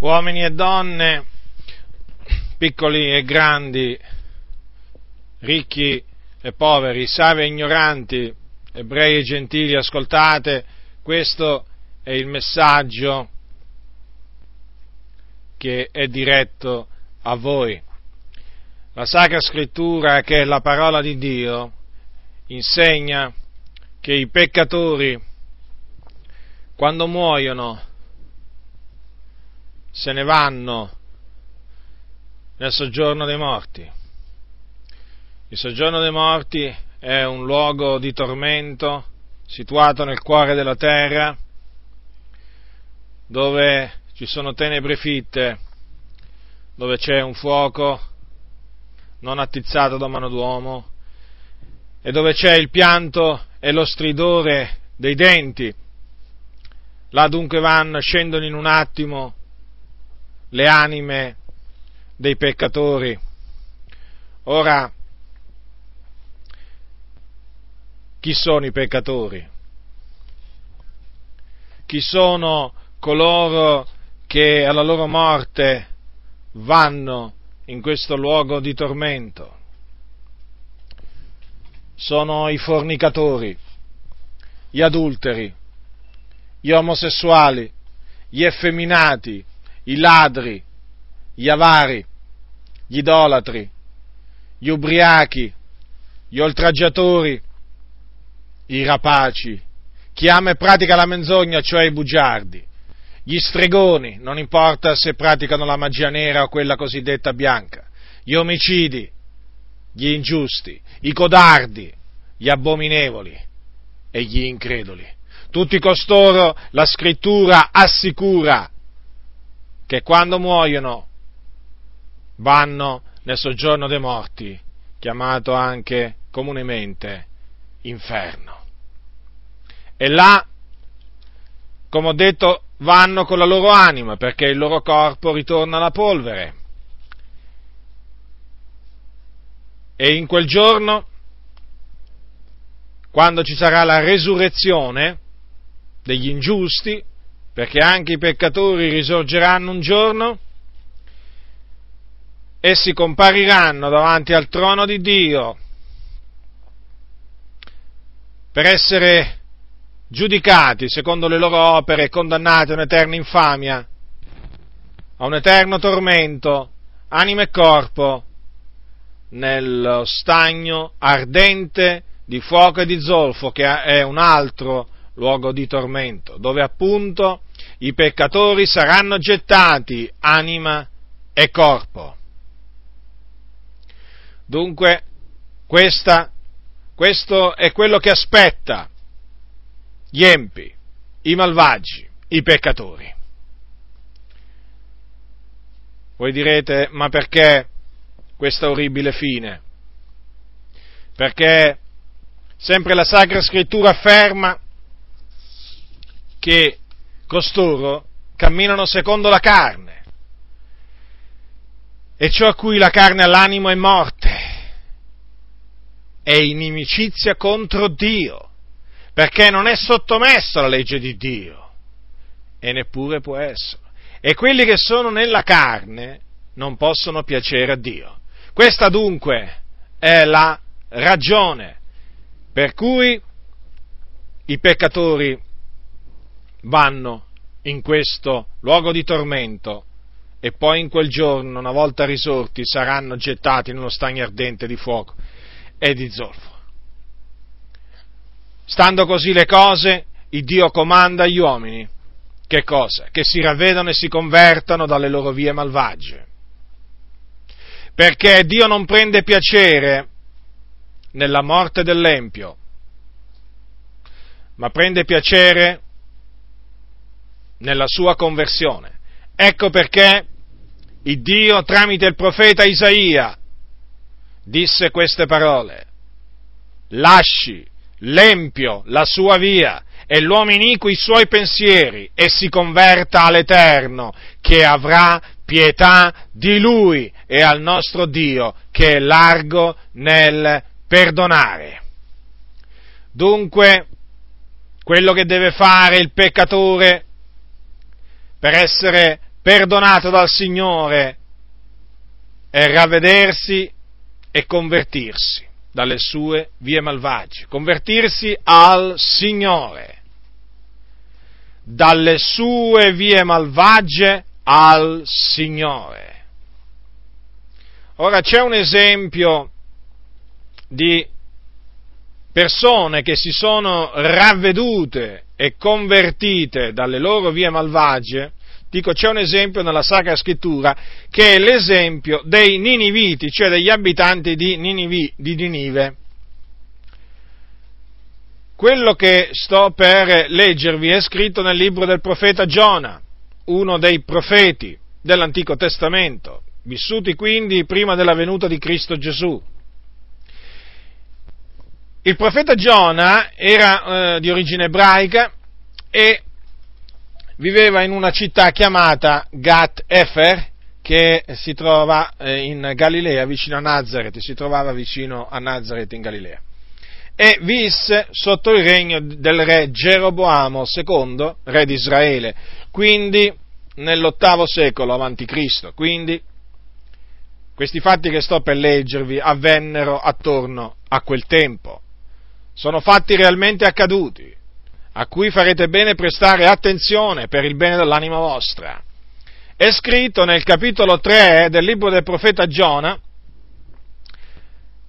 uomini e donne, piccoli e grandi, ricchi e poveri, savi e ignoranti, ebrei e gentili, ascoltate, questo è il messaggio che è diretto a voi. La Sacra Scrittura, che è la parola di Dio, insegna che i peccatori, quando muoiono, se ne vanno nel soggiorno dei morti. Il soggiorno dei morti è un luogo di tormento situato nel cuore della terra, dove ci sono tenebre fitte, dove c'è un fuoco non attizzato da mano d'uomo, e dove c'è il pianto e lo stridore dei denti. Là dunque vanno, scendono in un attimo le anime dei peccatori. Ora, chi sono i peccatori? Chi sono coloro che alla loro morte vanno in questo luogo di tormento? Sono i fornicatori, gli adulteri, gli omosessuali, gli effeminati, i ladri, gli avari, gli idolatri, gli ubriachi, gli oltraggiatori, i rapaci, chi ama e pratica la menzogna, cioè i bugiardi, gli stregoni, non importa se praticano la magia nera o quella cosiddetta bianca, gli omicidi, gli ingiusti, i codardi, gli abominevoli e gli increduli. Tutti costoro la scrittura assicura che quando muoiono vanno nel soggiorno dei morti, chiamato anche comunemente inferno. E là, come ho detto, vanno con la loro anima perché il loro corpo ritorna alla polvere. E in quel giorno, quando ci sarà la resurrezione degli ingiusti, perché anche i peccatori risorgeranno un giorno, essi compariranno davanti al trono di Dio per essere giudicati secondo le loro opere e condannati a un'eterna infamia, a un eterno tormento, anima e corpo, nello stagno ardente di fuoco e di zolfo, che è un altro luogo di tormento, dove appunto i peccatori saranno gettati anima e corpo. Dunque, questa, questo è quello che aspetta gli empi, i malvagi, i peccatori. Voi direte, ma perché questa orribile fine? Perché sempre la Sacra Scrittura afferma che costoro camminano secondo la carne, e ciò a cui la carne all'animo è morte, è inimicizia contro Dio, perché non è sottomesso alla legge di Dio, e neppure può essere. E quelli che sono nella carne non possono piacere a Dio. Questa dunque è la ragione per cui i peccatori vanno in questo luogo di tormento e poi in quel giorno, una volta risorti, saranno gettati in uno stagno ardente di fuoco e di zolfo. Stando così le cose, il Dio comanda agli uomini che cosa? Che si ravvedano e si convertano dalle loro vie malvagie. Perché Dio non prende piacere nella morte dell'empio, ma prende piacere nella sua conversione. Ecco perché il Dio, tramite il profeta Isaia, disse queste parole. Lasci l'empio la sua via e l'uomo iniquo i suoi pensieri e si converta all'Eterno che avrà pietà di lui e al nostro Dio che è largo nel perdonare. Dunque, quello che deve fare il peccatore per essere perdonato dal Signore è ravvedersi e convertirsi dalle sue vie malvagie, convertirsi al Signore, dalle sue vie malvagie al Signore. Ora c'è un esempio di persone che si sono ravvedute e convertite dalle loro vie malvagie, dico c'è un esempio nella Sacra Scrittura che è l'esempio dei Niniviti, cioè degli abitanti di, Ninivi, di Ninive. Quello che sto per leggervi è scritto nel libro del profeta Giona, uno dei profeti dell'Antico Testamento, vissuti quindi prima della venuta di Cristo Gesù. Il profeta Giona era eh, di origine ebraica e viveva in una città chiamata Gat Efer, che si trova eh, in Galilea, vicino a Nazareth, si trovava vicino a Nazareth in Galilea. E visse sotto il regno del re Geroboamo II, re di Israele, quindi nell'ottavo secolo avanti Cristo. Quindi questi fatti che sto per leggervi avvennero attorno a quel tempo sono fatti realmente accaduti, a cui farete bene prestare attenzione per il bene dell'anima vostra. È scritto nel capitolo 3 del libro del profeta Giona,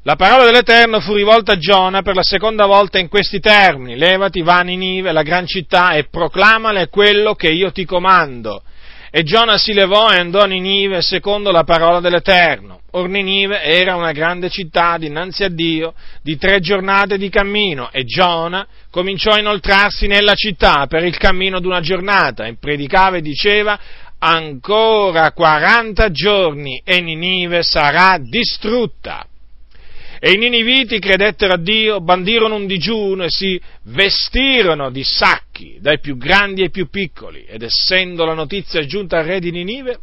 la parola dell'Eterno fu rivolta a Giona per la seconda volta in questi termini, levati, va a Ninive, la gran città, e proclamale quello che io ti comando. E Giona si levò e andò a Ninive secondo la parola dell'Eterno. Or Ninive era una grande città dinanzi a Dio, di tre giornate di cammino, e Giona cominciò a inoltrarsi nella città per il cammino di una giornata, e predicava e diceva, ancora quaranta giorni e Ninive sarà distrutta. E i niniviti credettero a Dio, bandirono un digiuno e si vestirono di sacchi, dai più grandi ai più piccoli. Ed essendo la notizia giunta al re di Ninive,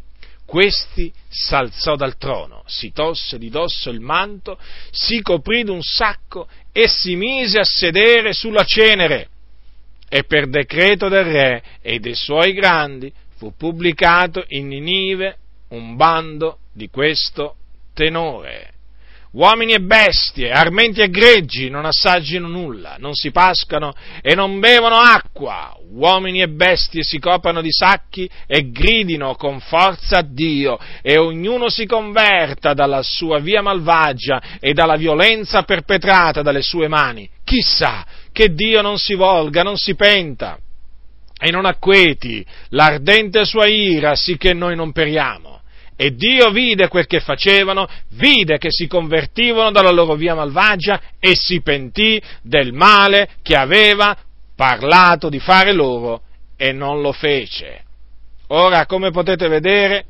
questi s'alzò dal trono, si tosse di dosso il manto, si coprì d'un sacco e si mise a sedere sulla cenere. E per decreto del re e dei suoi grandi fu pubblicato in Ninive un bando di questo tenore Uomini e bestie, armenti e greggi non assaggino nulla, non si pascano e non bevono acqua. Uomini e bestie si coprano di sacchi e gridino con forza a Dio e ognuno si converta dalla sua via malvagia e dalla violenza perpetrata dalle sue mani. Chissà che Dio non si volga, non si penta e non acqueti l'ardente sua ira, sì che noi non periamo. E Dio vide quel che facevano, vide che si convertivano dalla loro via malvagia e si pentì del male che aveva parlato di fare loro e non lo fece. Ora, come potete vedere,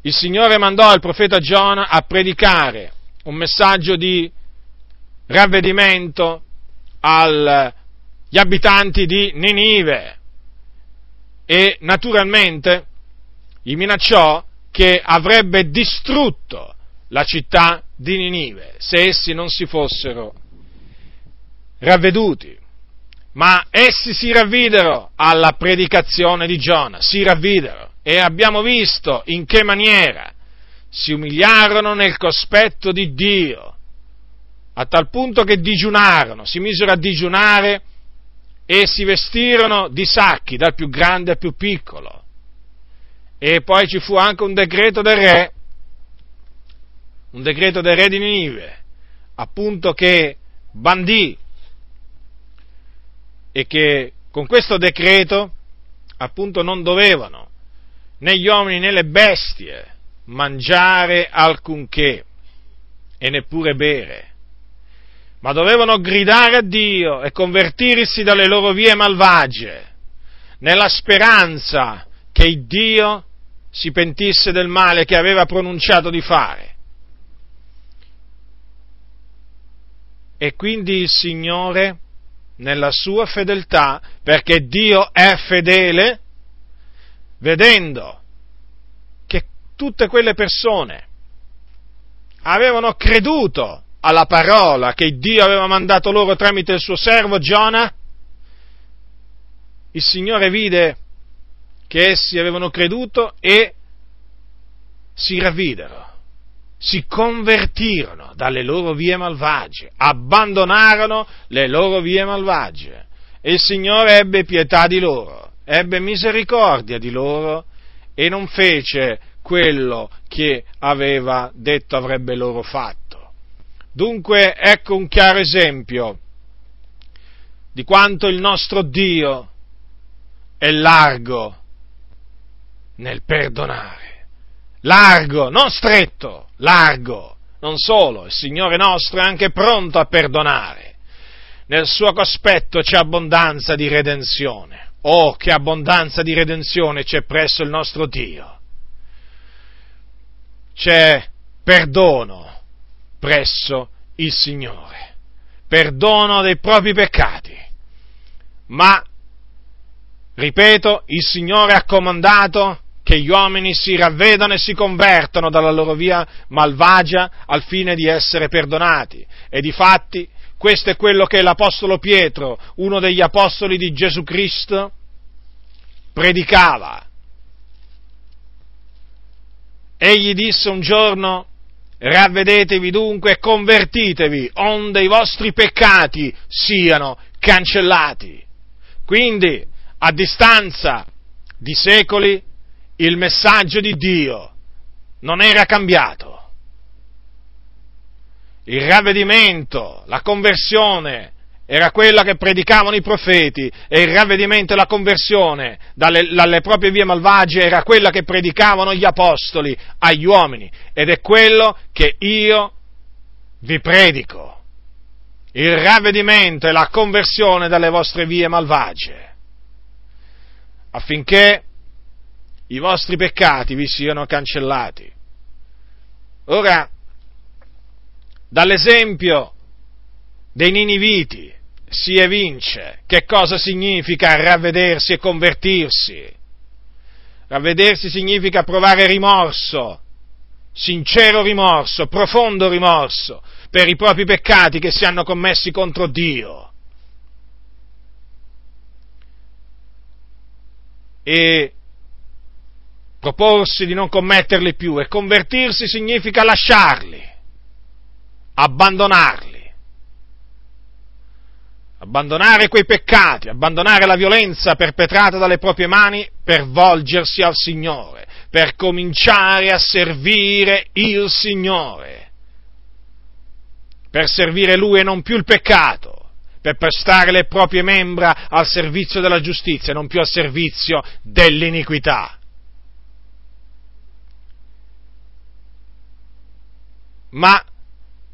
il Signore mandò il profeta Giona a predicare un messaggio di ravvedimento agli abitanti di Ninive e naturalmente gli minacciò che avrebbe distrutto la città di Ninive se essi non si fossero ravveduti. Ma essi si ravvidero alla predicazione di Giona, si ravvidero e abbiamo visto in che maniera si umiliarono nel cospetto di Dio, a tal punto che digiunarono, si misero a digiunare e si vestirono di sacchi, dal più grande al più piccolo e poi ci fu anche un decreto del re, un decreto del re di Ninive, appunto che bandì e che con questo decreto appunto non dovevano né gli uomini né le bestie mangiare alcunché e neppure bere, ma dovevano gridare a Dio e convertirsi dalle loro vie malvagie, nella speranza che Dio si pentisse del male che aveva pronunciato di fare. E quindi il Signore, nella sua fedeltà, perché Dio è fedele, vedendo che tutte quelle persone avevano creduto alla parola che Dio aveva mandato loro tramite il suo servo Giona, il Signore vide che essi avevano creduto e si ravvidero, si convertirono dalle loro vie malvagie, abbandonarono le loro vie malvagie e il Signore ebbe pietà di loro, ebbe misericordia di loro e non fece quello che aveva detto avrebbe loro fatto. Dunque ecco un chiaro esempio di quanto il nostro Dio è largo nel perdonare. Largo, non stretto, largo. Non solo, il Signore nostro è anche pronto a perdonare. Nel suo cospetto c'è abbondanza di redenzione. Oh, che abbondanza di redenzione c'è presso il nostro Dio. C'è perdono presso il Signore. Perdono dei propri peccati. Ma, ripeto, il Signore ha comandato che gli uomini si ravvedano e si convertano dalla loro via malvagia al fine di essere perdonati. E di fatti questo è quello che l'Apostolo Pietro, uno degli Apostoli di Gesù Cristo, predicava. Egli disse un giorno, ravvedetevi dunque e convertitevi, onde i vostri peccati siano cancellati. Quindi, a distanza di secoli, il messaggio di Dio non era cambiato. Il ravvedimento, la conversione era quella che predicavano i profeti e il ravvedimento e la conversione dalle, dalle, proprie vie malvagie era quella che predicavano gli apostoli agli uomini ed è quello che io vi predico. Il ravvedimento e la conversione dalle vostre vie malvagie affinché i vostri peccati vi siano cancellati. Ora, dall'esempio dei Niniviti si evince che cosa significa ravvedersi e convertirsi. Ravvedersi significa provare rimorso, sincero rimorso, profondo rimorso per i propri peccati che si hanno commessi contro Dio. E proporsi di non commetterli più e convertirsi significa lasciarli, abbandonarli, abbandonare quei peccati, abbandonare la violenza perpetrata dalle proprie mani per volgersi al Signore, per cominciare a servire il Signore, per servire Lui e non più il peccato per prestare le proprie membra al servizio della giustizia, non più al servizio dell'iniquità. Ma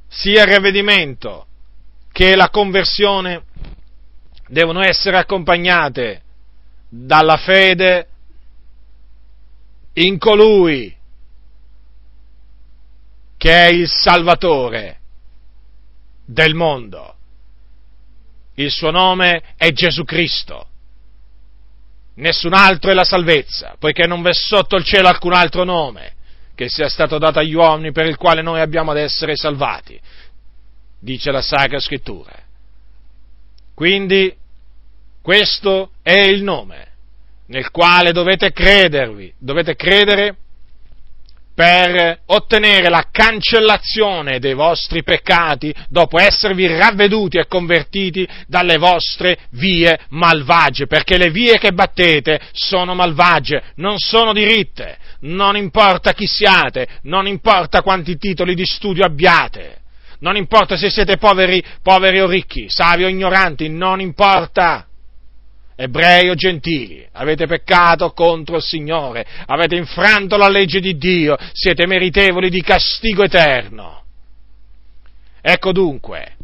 sia il ravvedimento che la conversione devono essere accompagnate dalla fede in colui che è il Salvatore del mondo. Il suo nome è Gesù Cristo. Nessun altro è la salvezza, poiché non v'è sotto il cielo alcun altro nome che sia stato dato agli uomini per il quale noi abbiamo ad essere salvati, dice la Sacra Scrittura. Quindi questo è il nome nel quale dovete credervi, dovete credere per ottenere la cancellazione dei vostri peccati dopo esservi ravveduti e convertiti dalle vostre vie malvagie, perché le vie che battete sono malvagie, non sono diritte, non importa chi siate, non importa quanti titoli di studio abbiate, non importa se siete poveri, poveri o ricchi, savi o ignoranti, non importa. Ebrei o gentili, avete peccato contro il Signore, avete infranto la legge di Dio, siete meritevoli di castigo eterno. Ecco dunque,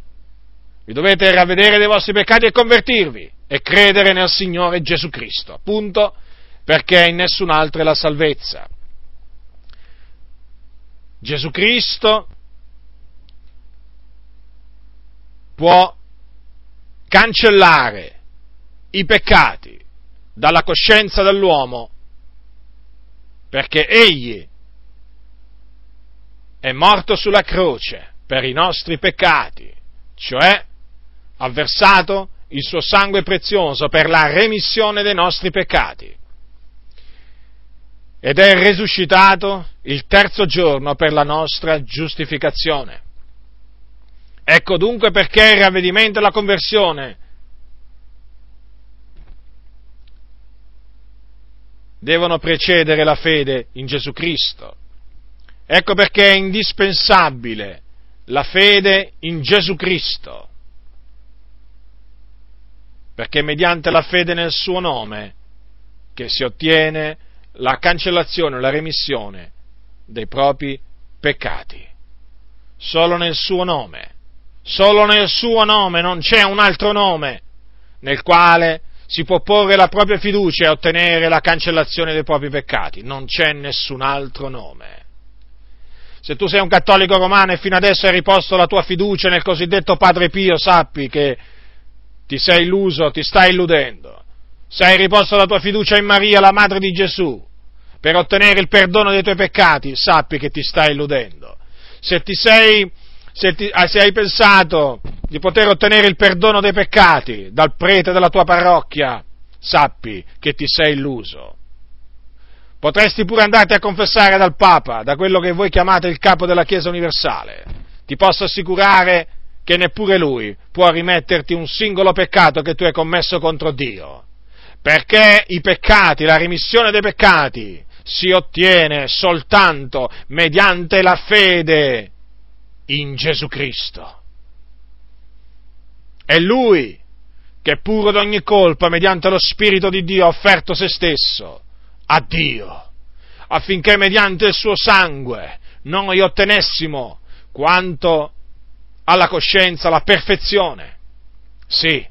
vi dovete ravvedere dei vostri peccati e convertirvi e credere nel Signore Gesù Cristo, appunto perché in nessun altro è la salvezza. Gesù Cristo può cancellare i peccati dalla coscienza dell'uomo perché egli è morto sulla croce per i nostri peccati, cioè ha versato il suo sangue prezioso per la remissione dei nostri peccati. Ed è risuscitato il terzo giorno per la nostra giustificazione. Ecco dunque perché il ravvedimento e la conversione devono precedere la fede in Gesù Cristo. Ecco perché è indispensabile la fede in Gesù Cristo, perché mediante la fede nel suo nome che si ottiene la cancellazione, la remissione dei propri peccati. Solo nel suo nome, solo nel suo nome, non c'è un altro nome nel quale si può porre la propria fiducia e ottenere la cancellazione dei propri peccati. Non c'è nessun altro nome. Se tu sei un cattolico romano e fino adesso hai riposto la tua fiducia nel cosiddetto Padre Pio, sappi che ti sei illuso, ti stai illudendo. Se hai riposto la tua fiducia in Maria, la madre di Gesù, per ottenere il perdono dei tuoi peccati, sappi che ti stai illudendo. Se sei se, ti, ah, se, hai pensato di poter ottenere il perdono dei peccati dal prete della tua parrocchia, sappi che ti sei illuso. Potresti pure andarti a confessare dal Papa, da quello che voi chiamate il capo della Chiesa universale. Ti posso assicurare che neppure lui può rimetterti un singolo peccato che tu hai commesso contro Dio. Perché i peccati, la rimissione dei peccati, si ottiene soltanto mediante la fede in Gesù Cristo. È Lui che puro d'ogni colpa, mediante lo Spirito di Dio, ha offerto se stesso a Dio, affinché mediante il suo sangue noi ottenessimo quanto alla coscienza la perfezione. Sì,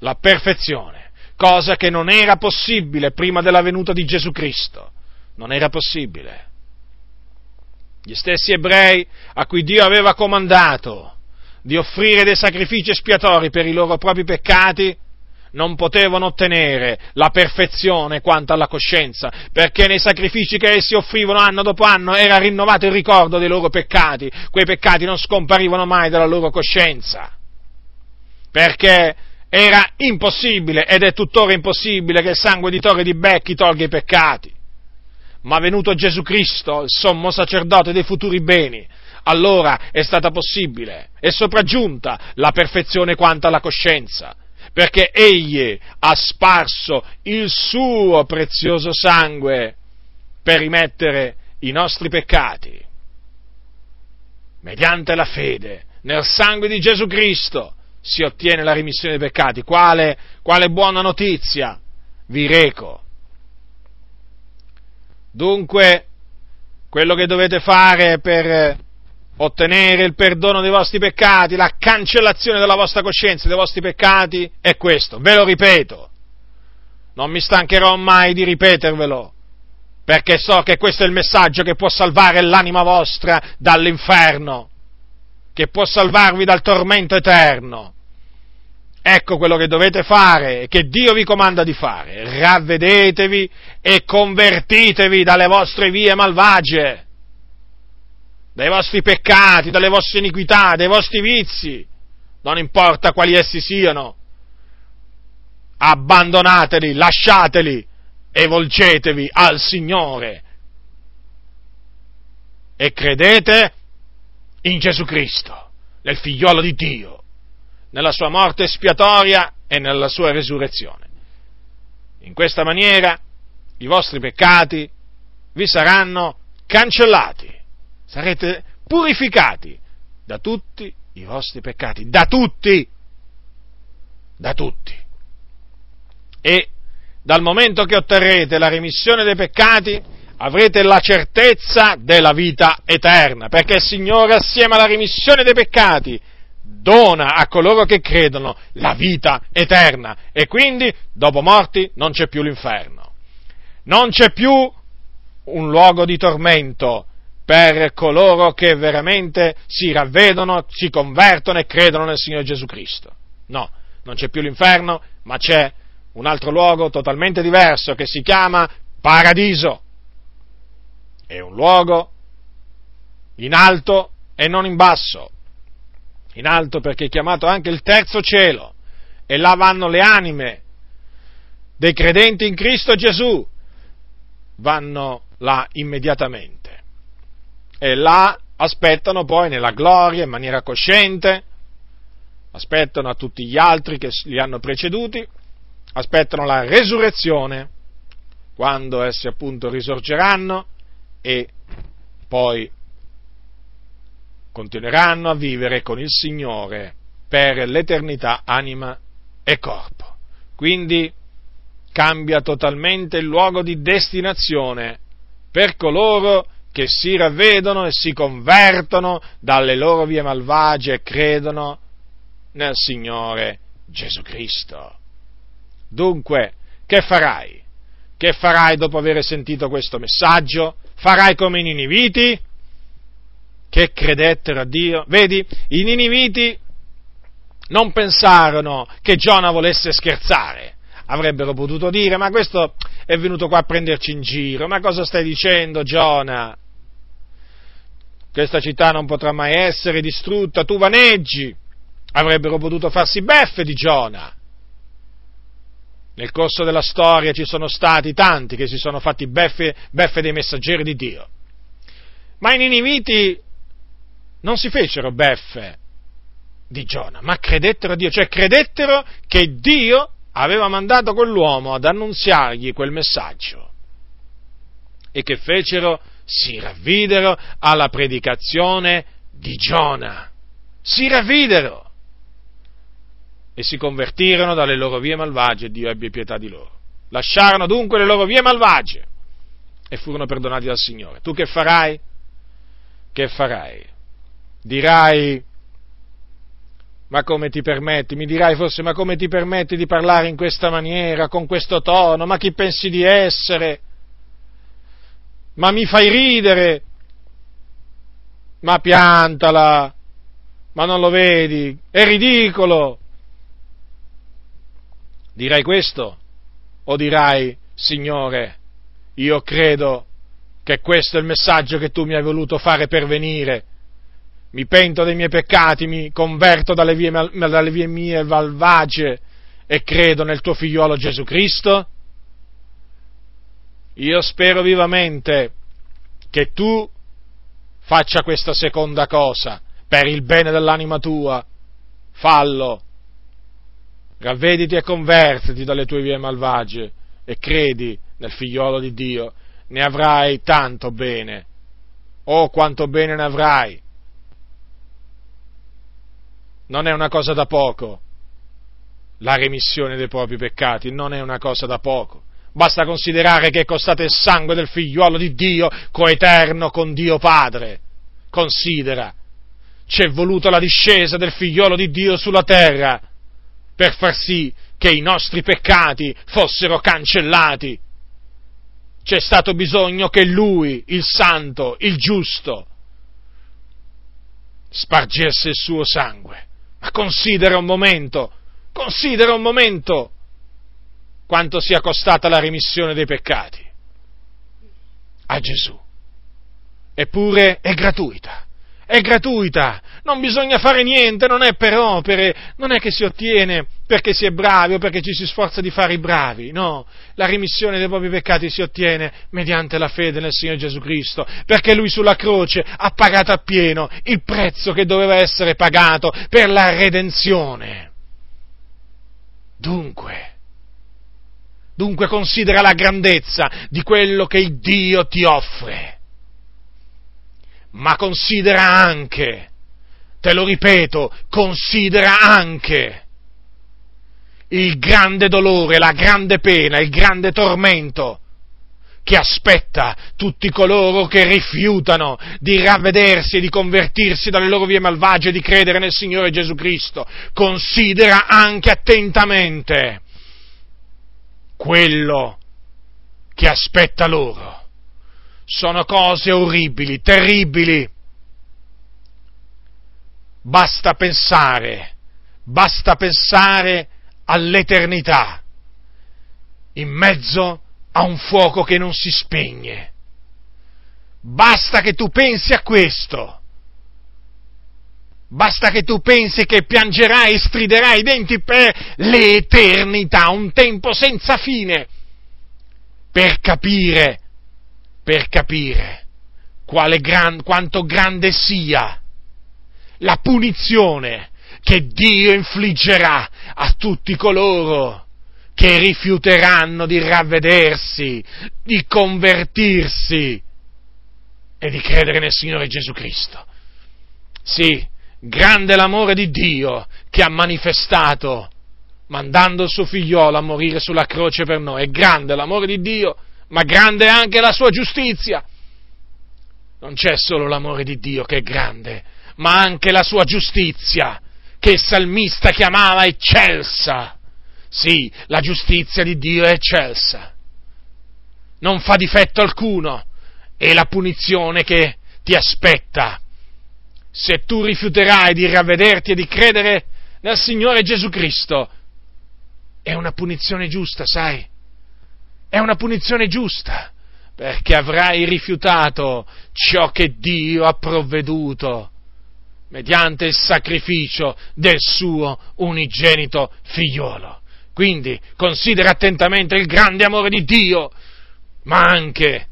la perfezione, cosa che non era possibile prima della venuta di Gesù Cristo. Non era possibile. Gli stessi ebrei a cui Dio aveva comandato di offrire dei sacrifici espiatori per i loro propri peccati, non potevano ottenere la perfezione quanto alla coscienza, perché nei sacrifici che essi offrivano anno dopo anno era rinnovato il ricordo dei loro peccati, quei peccati non scomparivano mai dalla loro coscienza, perché era impossibile ed è tuttora impossibile che il sangue di Torre di Becchi tolga i peccati. Ma venuto Gesù Cristo, il sommo sacerdote dei futuri beni, allora è stata possibile e sopraggiunta la perfezione quanto alla coscienza perché egli ha sparso il suo prezioso sangue per rimettere i nostri peccati. Mediante la fede nel sangue di Gesù Cristo si ottiene la rimissione dei peccati. Quale, quale buona notizia vi reco. Dunque, quello che dovete fare per ottenere il perdono dei vostri peccati, la cancellazione della vostra coscienza, dei vostri peccati, è questo, ve lo ripeto. Non mi stancherò mai di ripetervelo, perché so che questo è il messaggio che può salvare l'anima vostra dall'inferno, che può salvarvi dal tormento eterno. Ecco quello che dovete fare che Dio vi comanda di fare. Ravvedetevi e convertitevi dalle vostre vie malvagie dai vostri peccati, dalle vostre iniquità, dai vostri vizi, non importa quali essi siano, abbandonateli, lasciateli e volgetevi al Signore. E credete in Gesù Cristo, nel figliolo di Dio, nella sua morte espiatoria e nella sua resurrezione. In questa maniera i vostri peccati vi saranno cancellati sarete purificati da tutti i vostri peccati, da tutti, da tutti. E dal momento che otterrete la remissione dei peccati, avrete la certezza della vita eterna, perché il Signore assieme alla remissione dei peccati dona a coloro che credono la vita eterna e quindi dopo morti non c'è più l'inferno, non c'è più un luogo di tormento per coloro che veramente si ravvedono, si convertono e credono nel Signore Gesù Cristo. No, non c'è più l'inferno, ma c'è un altro luogo totalmente diverso che si chiama paradiso. È un luogo in alto e non in basso. In alto perché è chiamato anche il terzo cielo. E là vanno le anime dei credenti in Cristo Gesù, vanno là immediatamente e là aspettano poi nella gloria in maniera cosciente, aspettano a tutti gli altri che li hanno preceduti, aspettano la resurrezione, quando essi appunto risorgeranno e poi continueranno a vivere con il Signore per l'eternità, anima e corpo. Quindi cambia totalmente il luogo di destinazione per coloro che si ravvedono e si convertono dalle loro vie malvagie e credono nel Signore Gesù Cristo. Dunque, che farai? Che farai dopo aver sentito questo messaggio? Farai come i Niniviti? Che credettero a Dio? Vedi, i Niniviti non pensarono che Giona volesse scherzare. Avrebbero potuto dire, ma questo è venuto qua a prenderci in giro, ma cosa stai dicendo Giona? Questa città non potrà mai essere distrutta, tu vaneggi. Avrebbero potuto farsi beffe di Giona. Nel corso della storia ci sono stati tanti che si sono fatti beffe, beffe dei messaggeri di Dio. Ma i Niniviti non si fecero beffe di Giona, ma credettero a Dio, cioè credettero che Dio aveva mandato quell'uomo ad annunziargli quel messaggio. E che fecero? Si ravvidero alla predicazione di Giona. Si ravvidero e si convertirono dalle loro vie malvagie e Dio ebbe pietà di loro. Lasciarono dunque le loro vie malvagie e furono perdonati dal Signore. Tu che farai? Che farai? Dirai, ma come ti permetti? Mi dirai forse, ma come ti permetti di parlare in questa maniera, con questo tono? Ma chi pensi di essere? Ma mi fai ridere? Ma piantala! Ma non lo vedi? È ridicolo! Dirai questo? O dirai, Signore, io credo che questo è il messaggio che tu mi hai voluto fare pervenire mi pento dei miei peccati, mi converto dalle vie, dalle vie mie malvagie e credo nel tuo figliuolo Gesù Cristo? Io spero vivamente che tu faccia questa seconda cosa per il bene dell'anima tua. Fallo. Ravvediti e convertiti dalle tue vie malvagie e credi nel figliuolo di Dio. Ne avrai tanto bene. Oh, quanto bene ne avrai non è una cosa da poco. La remissione dei propri peccati non è una cosa da poco. Basta considerare che è costato il sangue del figliuolo di Dio, coeterno con Dio Padre. Considera, c'è voluta la discesa del figliuolo di Dio sulla terra per far sì che i nostri peccati fossero cancellati. C'è stato bisogno che Lui, il Santo, il Giusto, spargesse il suo sangue ma considera un momento, considera un momento quanto sia costata la remissione dei peccati a Gesù. Eppure è gratuita è gratuita, non bisogna fare niente, non è per opere, non è che si ottiene perché si è bravi o perché ci si sforza di fare i bravi, no, la rimissione dei propri peccati si ottiene mediante la fede nel Signore Gesù Cristo, perché Lui sulla croce ha pagato appieno il prezzo che doveva essere pagato per la redenzione. Dunque, dunque considera la grandezza di quello che il Dio ti offre ma considera anche, te lo ripeto, considera anche il grande dolore, la grande pena, il grande tormento che aspetta tutti coloro che rifiutano di ravvedersi e di convertirsi dalle loro vie malvagie e di credere nel Signore Gesù Cristo. Considera anche attentamente quello che aspetta loro sono cose orribili, terribili. Basta pensare, basta pensare all'eternità, in mezzo a un fuoco che non si spegne. Basta che tu pensi a questo. Basta che tu pensi che piangerai e striderai i denti per l'eternità, un tempo senza fine, per capire per capire gran, quanto grande sia la punizione che Dio infliggerà a tutti coloro che rifiuteranno di ravvedersi, di convertirsi e di credere nel Signore Gesù Cristo. Sì, grande l'amore di Dio che ha manifestato mandando il suo figliolo a morire sulla croce per noi. È grande l'amore di Dio, ma grande è anche la sua giustizia. Non c'è solo l'amore di Dio che è grande, ma anche la sua giustizia, che il salmista chiamava eccelsa. Sì, la giustizia di Dio è eccelsa. Non fa difetto alcuno e la punizione che ti aspetta se tu rifiuterai di ravvederti e di credere nel Signore Gesù Cristo. È una punizione giusta, sai? È una punizione giusta, perché avrai rifiutato ciò che Dio ha provveduto mediante il sacrificio del suo unigenito figliolo. Quindi considera attentamente il grande amore di Dio, ma anche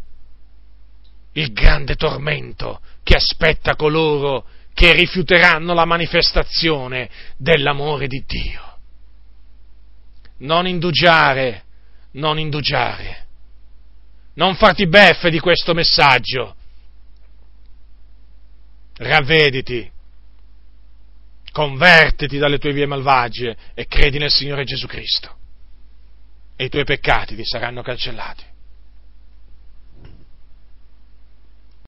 il grande tormento che aspetta coloro che rifiuteranno la manifestazione dell'amore di Dio. Non indugiare, non indugiare, non farti beffe di questo messaggio. Ravvediti, convertiti dalle tue vie malvagie e credi nel Signore Gesù Cristo e i tuoi peccati ti saranno cancellati.